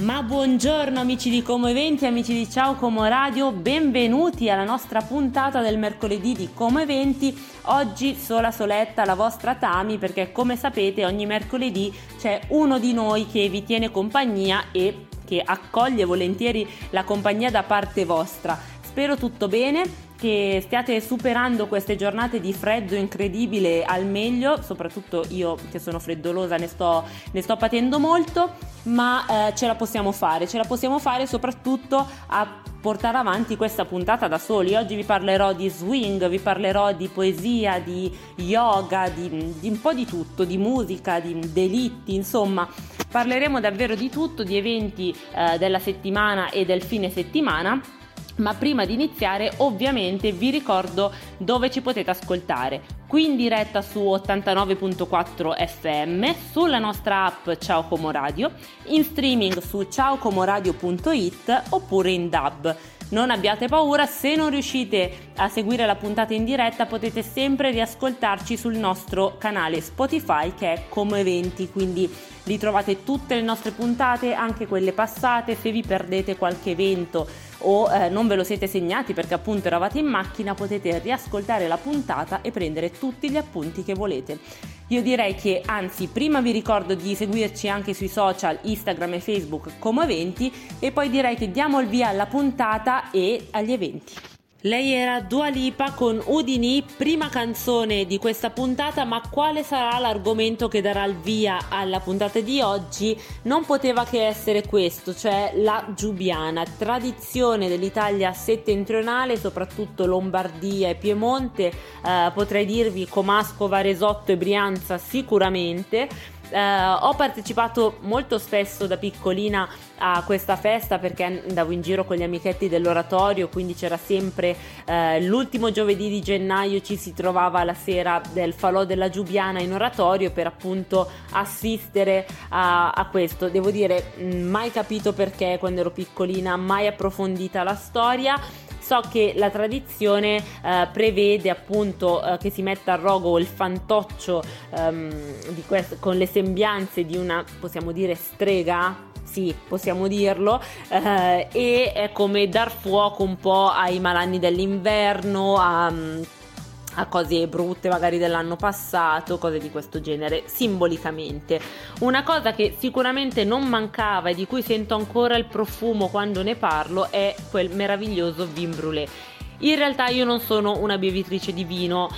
Ma buongiorno amici di Como Eventi, amici di Ciao Como Radio, benvenuti alla nostra puntata del mercoledì di Como Eventi. Oggi sola soletta la vostra Tami perché come sapete ogni mercoledì c'è uno di noi che vi tiene compagnia e che accoglie volentieri la compagnia da parte vostra. Spero tutto bene, che stiate superando queste giornate di freddo incredibile al meglio, soprattutto io che sono freddolosa ne sto, ne sto patendo molto, ma eh, ce la possiamo fare, ce la possiamo fare soprattutto a portare avanti questa puntata da soli. Oggi vi parlerò di swing, vi parlerò di poesia, di yoga, di, di un po' di tutto, di musica, di delitti, insomma parleremo davvero di tutto, di eventi eh, della settimana e del fine settimana ma prima di iniziare ovviamente vi ricordo dove ci potete ascoltare. Qui in diretta su 89.4 FM, sulla nostra app Ciao Como Radio, in streaming su ciaocomoradio.it oppure in DAB. Non abbiate paura, se non riuscite a seguire la puntata in diretta potete sempre riascoltarci sul nostro canale Spotify che è Como Eventi, quindi lì trovate tutte le nostre puntate, anche quelle passate, se vi perdete qualche evento o eh, non ve lo siete segnati perché appunto eravate in macchina, potete riascoltare la puntata e prendere tutti gli appunti che volete. Io direi che anzi prima vi ricordo di seguirci anche sui social Instagram e Facebook come eventi e poi direi che diamo il via alla puntata e agli eventi. Lei era Dua Lipa con Udini, prima canzone di questa puntata, ma quale sarà l'argomento che darà il via alla puntata di oggi? Non poteva che essere questo, cioè la Giubiana, tradizione dell'Italia settentrionale, soprattutto Lombardia e Piemonte, eh, potrei dirvi Comasco, Varesotto e Brianza sicuramente eh, ho partecipato molto spesso da piccolina a questa festa perché andavo in giro con gli amichetti dell'oratorio, quindi c'era sempre eh, l'ultimo giovedì di gennaio ci si trovava la sera del falò della Giubiana in oratorio per appunto assistere a, a questo. Devo dire, mai capito perché quando ero piccolina, mai approfondita la storia So che la tradizione eh, prevede appunto eh, che si metta a rogo il fantoccio ehm, quest- con le sembianze di una, possiamo dire, strega, sì, possiamo dirlo, eh, e è come dar fuoco un po' ai malanni dell'inverno, a a cose brutte magari dell'anno passato, cose di questo genere, simbolicamente. Una cosa che sicuramente non mancava e di cui sento ancora il profumo quando ne parlo è quel meraviglioso vin brûlé. In realtà io non sono una bevitrice di vino,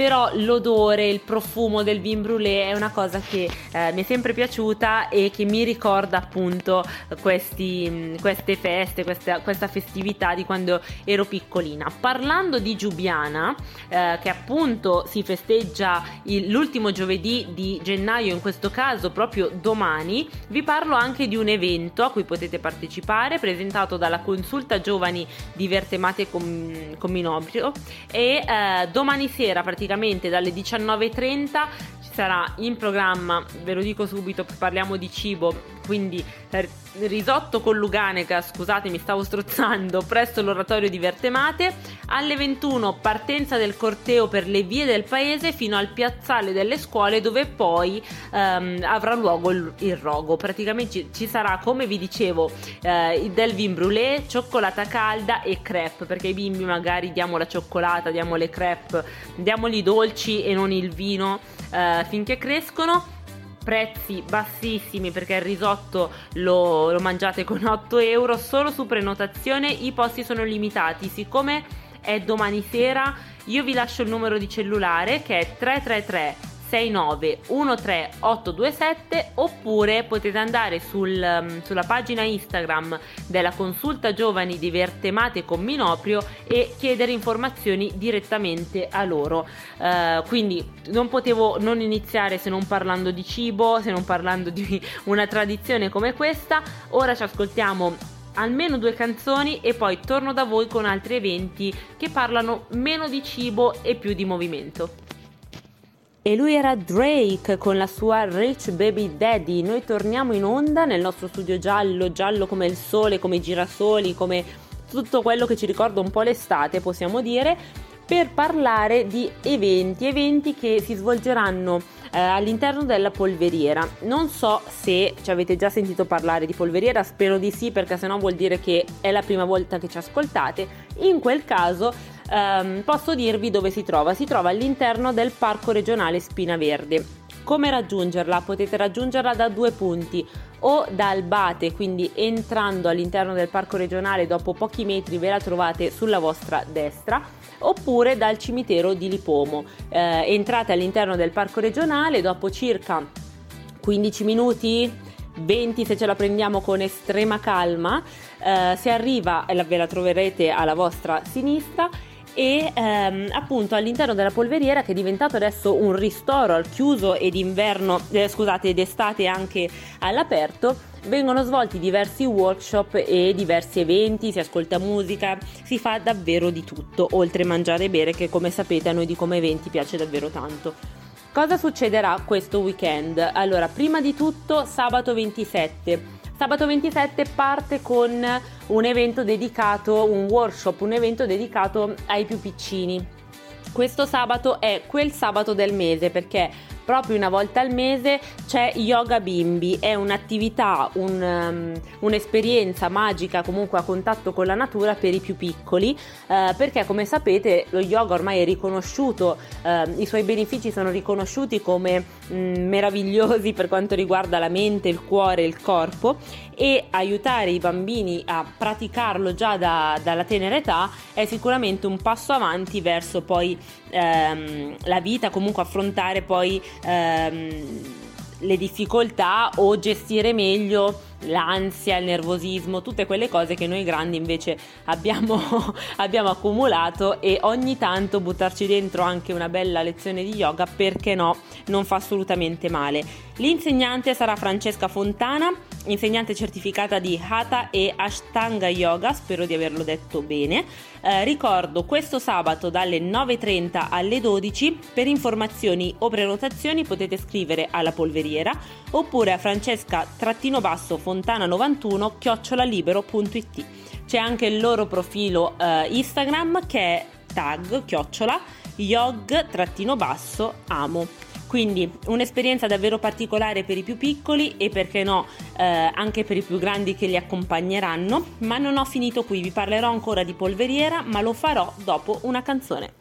però l'odore, il profumo del vin brûlé è una cosa che eh, mi è sempre piaciuta e che mi ricorda appunto questi, queste feste, questa, questa, festività di quando ero piccolina. Parlando di Giubiana, eh, che appunto si festeggia il, l'ultimo giovedì di gennaio, in questo caso proprio domani, vi parlo anche di un evento a cui potete partecipare, presentato dalla Consulta Giovani di Vertemate con, con Minobrio e eh, domani sera praticamente praticamente dalle 19.30 ci sarà in programma, ve lo dico subito, parliamo di cibo, quindi eh, risotto con Luganeca, scusate mi stavo strozzando, presso l'oratorio di Vertemate, alle 21 partenza del corteo per le vie del paese fino al piazzale delle scuole dove poi ehm, avrà luogo il, il, rogo, praticamente ci, ci, sarà come vi dicevo eh, del vin brûlé, cioccolata calda e crepe, perché ai bimbi magari diamo la cioccolata, diamo le crepe, diamogli i dolci e non il vino eh, finché crescono prezzi bassissimi perché il risotto lo, lo mangiate con 8 euro solo su prenotazione i posti sono limitati. Siccome è domani sera io vi lascio il numero di cellulare che è 333 69 13827 oppure potete andare sul, um, sulla pagina Instagram della consulta giovani di Vertemate con Minoprio e chiedere informazioni direttamente a loro. Uh, quindi non potevo non iniziare se non parlando di cibo, se non parlando di una tradizione come questa. Ora ci ascoltiamo almeno due canzoni e poi torno da voi con altri eventi che parlano meno di cibo e più di movimento. E lui era Drake con la sua Rich Baby Daddy. Noi torniamo in onda nel nostro studio giallo, giallo come il sole, come i girasoli, come tutto quello che ci ricorda un po' l'estate, possiamo dire, per parlare di eventi, eventi che si svolgeranno eh, all'interno della polveriera. Non so se ci avete già sentito parlare di polveriera, spero di sì perché sennò vuol dire che è la prima volta che ci ascoltate. In quel caso ehm, posso dirvi dove si trova. Si trova all'interno del Parco regionale Spina Verde. Come raggiungerla? Potete raggiungerla da due punti o da Albate, quindi entrando all'interno del parco regionale dopo pochi metri ve la trovate sulla vostra destra, oppure dal cimitero di Lipomo. Eh, entrate all'interno del parco regionale dopo circa 15 minuti 20 se ce la prendiamo con estrema calma, eh, si arriva ve la troverete alla vostra sinistra e ehm, appunto all'interno della polveriera che è diventato adesso un ristoro al chiuso ed inverno, eh, scusate, ed estate anche all'aperto, vengono svolti diversi workshop e diversi eventi, si ascolta musica, si fa davvero di tutto, oltre a mangiare e bere che come sapete a noi di come eventi piace davvero tanto. Cosa succederà questo weekend? Allora, prima di tutto sabato 27 Sabato 27 parte con un evento dedicato, un workshop, un evento dedicato ai più piccini. Questo sabato è quel sabato del mese perché proprio una volta al mese c'è Yoga Bimbi, è un'attività, un, um, un'esperienza magica comunque a contatto con la natura per i più piccoli, eh, perché come sapete lo yoga ormai è riconosciuto, eh, i suoi benefici sono riconosciuti come mh, mm, meravigliosi per quanto riguarda la mente, il cuore, il corpo e aiutare i bambini a praticarlo già da, dalla tenera età è sicuramente un passo avanti verso poi ehm, la vita, comunque affrontare poi ehm, le difficoltà o gestire meglio l'ansia, il nervosismo, tutte quelle cose che noi grandi invece abbiamo, abbiamo, accumulato e ogni tanto buttarci dentro anche una bella lezione di yoga, perché no, non fa assolutamente male. L'insegnante sarà Francesca Fontana, insegnante certificata di Hatha e Ashtanga Yoga, spero di averlo detto bene. Eh, ricordo questo sabato dalle 9.30 alle 12, per informazioni o prenotazioni potete scrivere alla polveriera oppure a francesca-fontana fontana91 chiocciolalibero.it. C'è anche il loro profilo eh, Instagram che è tag chiocciola yog-amo. Quindi un'esperienza davvero particolare per i più piccoli e perché no eh, anche per i più grandi che li accompagneranno. Ma non ho finito qui, vi parlerò ancora di polveriera, ma lo farò dopo una canzone.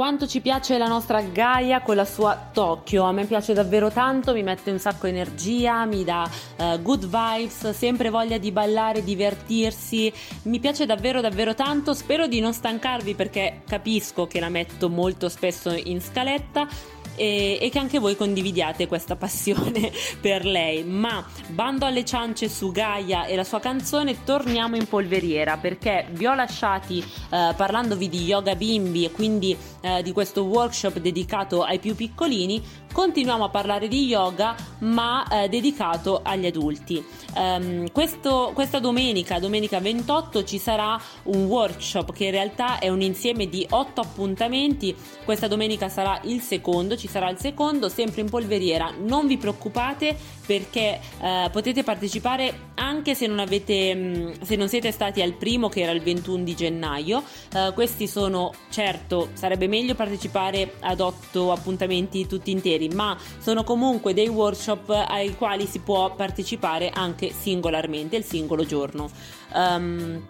Quanto ci piace la nostra Gaia con la sua Tokyo, a me piace davvero tanto, mi mette un sacco energia, mi dà uh, good vibes, sempre voglia di ballare, divertirsi, mi piace davvero davvero tanto, spero di non stancarvi perché capisco che la metto molto spesso in scaletta e, e, che anche voi condividiate questa passione per lei. Ma bando alle ciance su Gaia e la sua canzone, torniamo in polveriera perché vi ho lasciati eh, parlandovi di yoga bimbi e quindi eh, di questo workshop dedicato ai più piccolini continuiamo a parlare di yoga ma eh, dedicato agli adulti. Um, questo, questa domenica, domenica 28, ci sarà un workshop che in realtà è un insieme di otto appuntamenti. Questa domenica sarà il secondo, ci sarà il secondo, sempre in polveriera. Non vi preoccupate perché eh, potete partecipare anche se non, avete, mm, se non siete stati al primo che era il 21 di gennaio. Eh, questi sono, certo, sarebbe meglio partecipare ad otto appuntamenti tutti interi, ma sono comunque dei workshop ai quali si può partecipare anche singolarmente il singolo giorno. Um,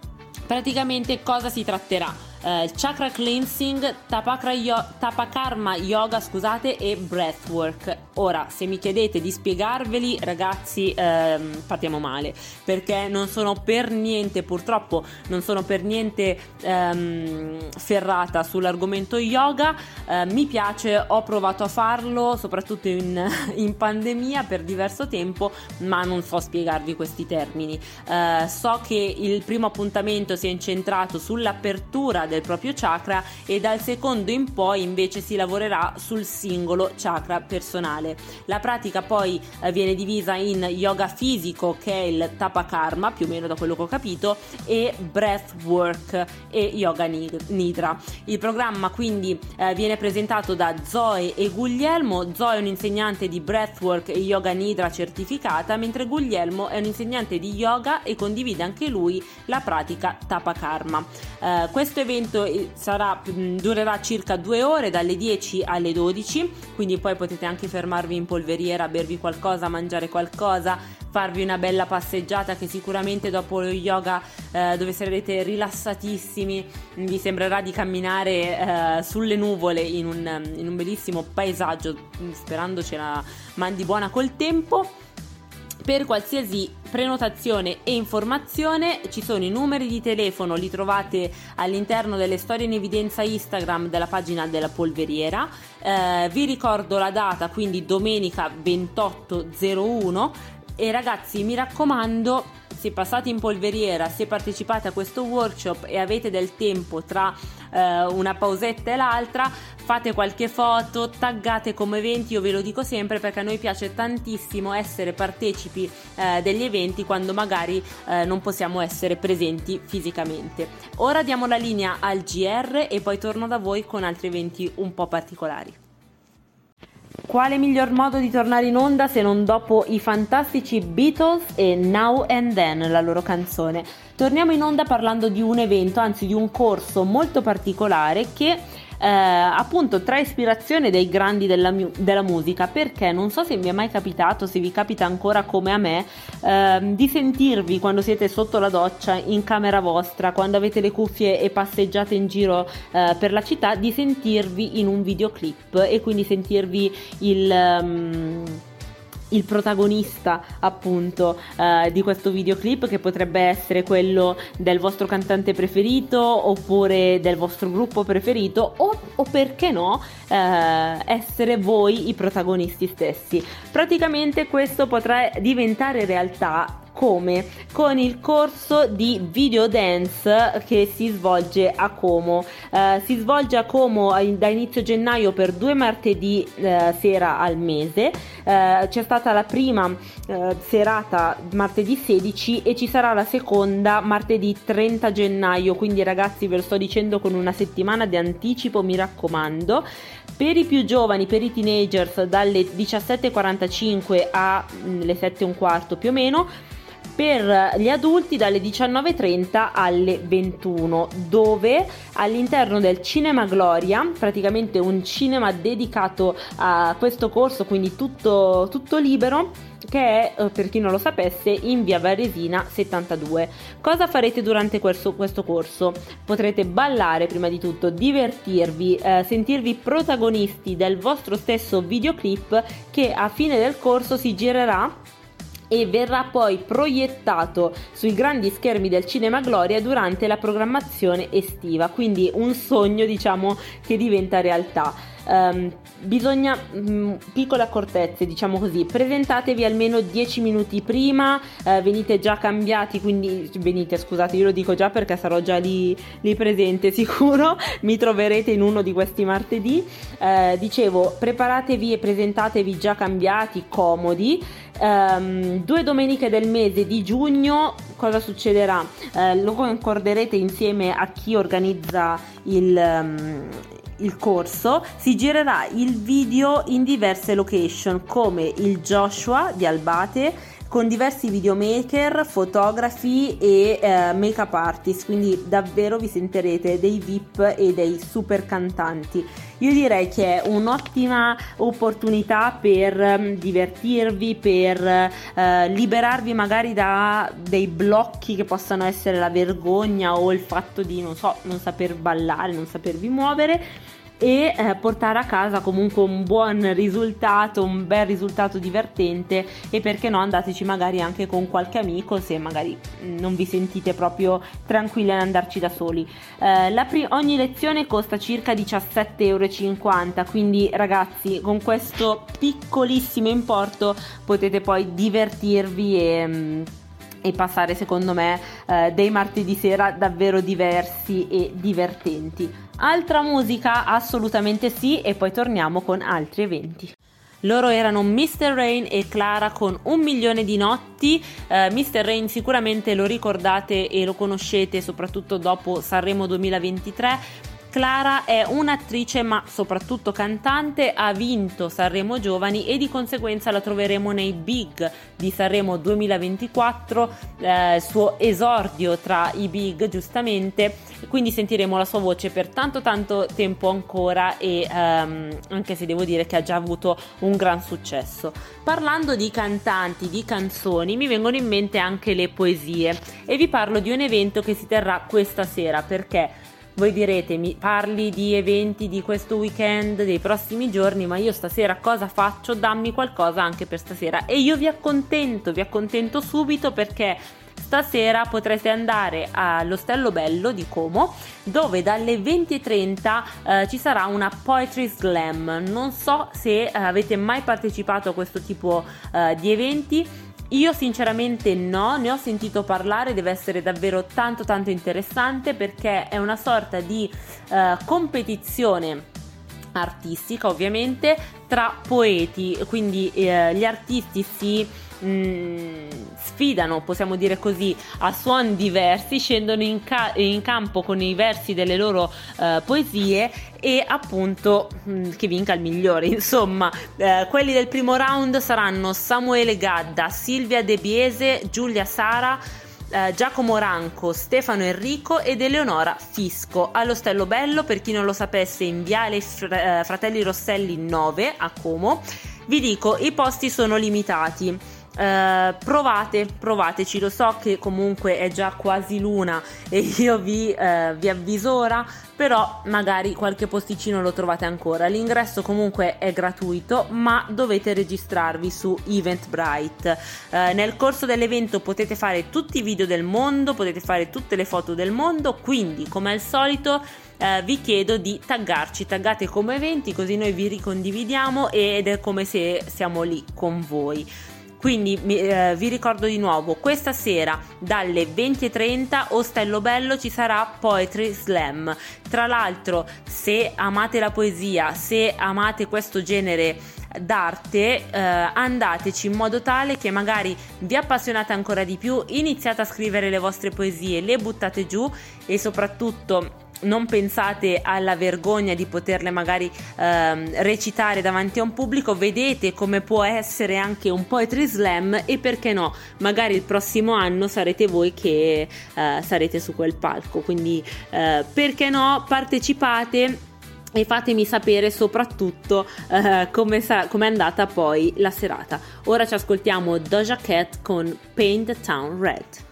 praticamente cosa si tratterà? Eh, chakra cleansing, yo- tapakarma yoga, scusate, e breathwork. Ora, se mi chiedete di spiegarveli, ragazzi, ehm, partiamo male, perché non sono per niente, purtroppo, non sono per niente ehm, ferrata sull'argomento yoga. Eh, mi piace, ho provato a farlo, soprattutto in, in, pandemia per diverso tempo, ma non so spiegarvi questi termini. Eh, so che il primo appuntamento si è incentrato sull'apertura del proprio chakra e dal secondo in poi invece si lavorerà sul singolo chakra personale. La pratica poi eh, viene divisa in yoga fisico che è il tapakarma più o meno da quello che ho capito e breathwork e yoga nidra. Il programma quindi eh, viene presentato da Zoe e Guglielmo. Zoe è un insegnante di breathwork e yoga nidra certificata, mentre Guglielmo è un insegnante di yoga e condivide anche lui la pratica tapakarma. Eh, questo evento eh, sarà, mm, durerà circa due ore dalle 10 alle 12, quindi poi potete anche fermarvi in polveriera, bervi qualcosa, mangiare qualcosa, farvi una bella passeggiata che sicuramente dopo lo yoga eh, dove sarete rilassatissimi vi sembrerà di camminare eh, sulle nuvole in un, in un bellissimo paesaggio sperando ce la mandi buona col tempo per qualsiasi prenotazione e informazione ci sono i numeri di telefono, li trovate all'interno delle storie in evidenza Instagram della pagina della polveriera. Eh, vi ricordo la data, quindi domenica 2801 e ragazzi mi raccomando se passate in polveriera, se partecipate a questo workshop e avete del tempo tra eh, una pausetta e l'altra, fate qualche foto, taggate come eventi, io ve lo dico sempre perché a noi piace tantissimo essere partecipi eh, degli eventi quando magari eh, non possiamo essere presenti fisicamente. Ora diamo la linea al GR e poi torno da voi con altri eventi un po' particolari. Quale miglior modo di tornare in onda se non dopo i fantastici Beatles e Now and Then, la loro canzone? Torniamo in onda parlando di un evento, anzi di un corso molto particolare che eh, appunto trae ispirazione dai grandi della, della, musica. Perché? Non so se vi è mai capitato, se vi capita ancora come a me, eh, di sentirvi quando siete sotto la doccia in camera vostra, quando avete le cuffie e passeggiate in giro eh, per la città, di sentirvi in un videoclip e quindi sentirvi il... Um, il protagonista appunto eh, di questo videoclip che potrebbe essere quello del vostro cantante preferito oppure del vostro gruppo preferito o, o perché no eh, essere voi i protagonisti stessi. Praticamente questo potrà diventare realtà come con il corso di video dance che si svolge a Como. Eh, si svolge a Como da inizio gennaio per due martedì eh, sera al mese. Eh, c'è stata la prima eh, serata martedì 16 e ci sarà la seconda martedì 30 gennaio. Quindi ragazzi ve lo sto dicendo con una settimana di anticipo, mi raccomando. Per i più giovani, per i teenagers, dalle 17.45 alle 7.15 più o meno, per gli adulti dalle 19.30 alle 21 dove all'interno del Cinema Gloria praticamente un cinema dedicato a questo corso quindi tutto, tutto libero che è, eh, per chi non lo sapesse, in via Varesina 72. Cosa farete durante questo, questo corso? Potrete ballare prima di tutto, divertirvi, eh, sentirvi protagonisti del vostro stesso videoclip che a fine del corso si girerà e verrà poi proiettato sui grandi schermi del Cinema Gloria durante la programmazione estiva, quindi un sogno diciamo che diventa realtà. Um, bisogna mh, mm, piccole accortezze, diciamo così. Presentatevi almeno 10 minuti prima, eh, venite già cambiati, quindi venite, scusate, io lo dico già perché sarò già lì, lì presente sicuro. Mi troverete in uno di questi martedì. Eh, dicevo, preparatevi e presentatevi già cambiati, comodi. Um, due domeniche del mese di giugno cosa succederà? Uh, lo concorderete insieme a chi organizza il, um, il corso, si girerà il video in diverse location come il Joshua di Albate con diversi videomaker, fotografi e eh, make-up artist, quindi davvero vi sentirete dei VIP e dei super cantanti. Io direi che è un'ottima opportunità per um, divertirvi, per uh, liberarvi magari da dei blocchi che possano essere la vergogna o il fatto di, non so, non saper ballare, non sapervi muovere e eh, portare a casa comunque un buon risultato, un bel risultato divertente e perché no andateci magari anche con qualche amico se magari mm, non vi sentite proprio tranquilli ad andarci da soli. Eh, pri- ogni lezione costa circa 17,50 euro, quindi ragazzi con questo piccolissimo importo potete poi divertirvi e... Mm, e passare secondo me eh, dei martedì sera davvero diversi e divertenti. Altra musica? Assolutamente sì e poi torniamo con altri eventi. Loro erano Mr. Rain e Clara con un milione di notti. Uh, Mr. Rain sicuramente lo ricordate e lo conoscete soprattutto dopo Sanremo 2023 Clara è un'attrice ma soprattutto cantante, ha vinto Sanremo Giovani e di conseguenza la troveremo nei big di Sanremo 2024, eh, suo esordio tra i big giustamente, quindi sentiremo la sua voce per tanto tanto tempo ancora e ehm, anche se devo dire che ha già avuto un gran successo. Parlando di cantanti, di canzoni, mi vengono in mente anche le poesie e vi parlo di un evento che si terrà questa sera perché voi direte, mi parli di eventi di questo weekend, dei prossimi giorni, ma io stasera cosa faccio? Dammi qualcosa anche per stasera. E io vi accontento, vi accontento subito perché stasera potrete andare all'Ostello Bello di Como dove dalle 20.30 eh, ci sarà una Poetry Slam. Non so se eh, avete mai partecipato a questo tipo eh, di eventi io sinceramente no, ne ho sentito parlare, deve essere davvero tanto tanto interessante perché è una sorta di uh, competizione artistica ovviamente tra poeti, quindi eh, gli artisti si mm, sfidano, possiamo dire così, a suoni diversi, scendono in, ca- in campo con i versi delle loro uh, poesie e appunto mh, mm, che vinca il migliore. Insomma, eh, quelli del primo round saranno Samuele Gadda, Silvia De Biese, Giulia Sara. Uh, Giacomo Ranco, Stefano Enrico ed Eleonora Fisco. All'Ostello Bello, per chi non lo sapesse, in Viale Fratelli Rosselli 9 a Como. Vi dico, i posti sono limitati. Uh, provate, provateci, lo so che comunque è già quasi l'una e io vi, uh, vi avviso ora, però magari qualche posticino lo trovate ancora. L'ingresso comunque è gratuito, ma dovete registrarvi su Eventbrite. Uh, nel corso dell'evento potete fare tutti i video del mondo, potete fare tutte le foto del mondo, quindi come al solito eh, vi chiedo di taggarci, taggate come eventi così noi vi ricondividiamo ed è come se siamo lì con voi. Quindi eh, vi ricordo di nuovo, questa sera dalle 20.30 Ostello Bello ci sarà Poetry Slam. Tra l'altro, se amate la poesia, se amate questo genere d'arte, eh, andateci in modo tale che magari vi appassionate ancora di più, iniziate a scrivere le vostre poesie, le buttate giù e soprattutto non pensate alla vergogna di poterle magari ehm, recitare davanti a un pubblico, vedete come può essere anche un poetry slam e perché no, magari il prossimo anno sarete voi che eh, sarete su quel palco, quindi eh, perché no, partecipate e fatemi sapere soprattutto eh, come è andata poi la serata. Ora ci ascoltiamo Doja Cat con Paint the Town Red.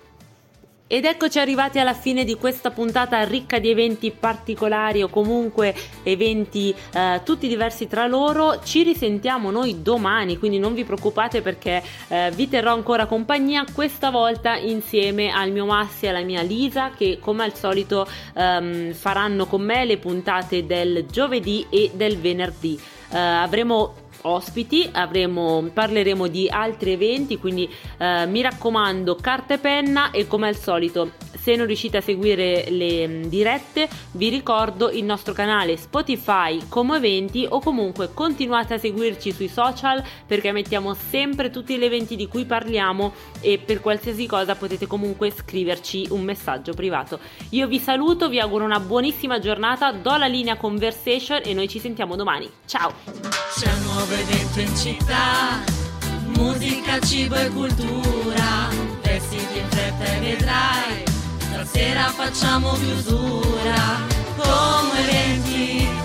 Ed eccoci arrivati alla fine di questa puntata ricca di eventi particolari o comunque eventi eh, tutti diversi tra loro. Ci risentiamo noi domani, quindi non vi preoccupate perché eh, vi terrò ancora compagnia, questa volta insieme al mio Massi e alla mia Lisa che come al solito ehm, faranno con me le puntate del giovedì e del venerdì. Eh, avremo ospiti, avremo, parleremo di altri eventi, quindi eh, mi raccomando carta e penna e come al solito se non riuscite a seguire le mm, dirette vi ricordo il nostro canale Spotify come eventi o comunque continuate a seguirci sui social perché mettiamo sempre tutti gli eventi di cui parliamo e per qualsiasi cosa potete comunque scriverci un messaggio privato. Io vi saluto, vi auguro una buonissima giornata, do la linea conversation e noi ci sentiamo domani. Ciao! Nuovo evento in città, musica, cibo e cultura, vestiti in fretta e vedrai, stasera facciamo chiusura, come eventi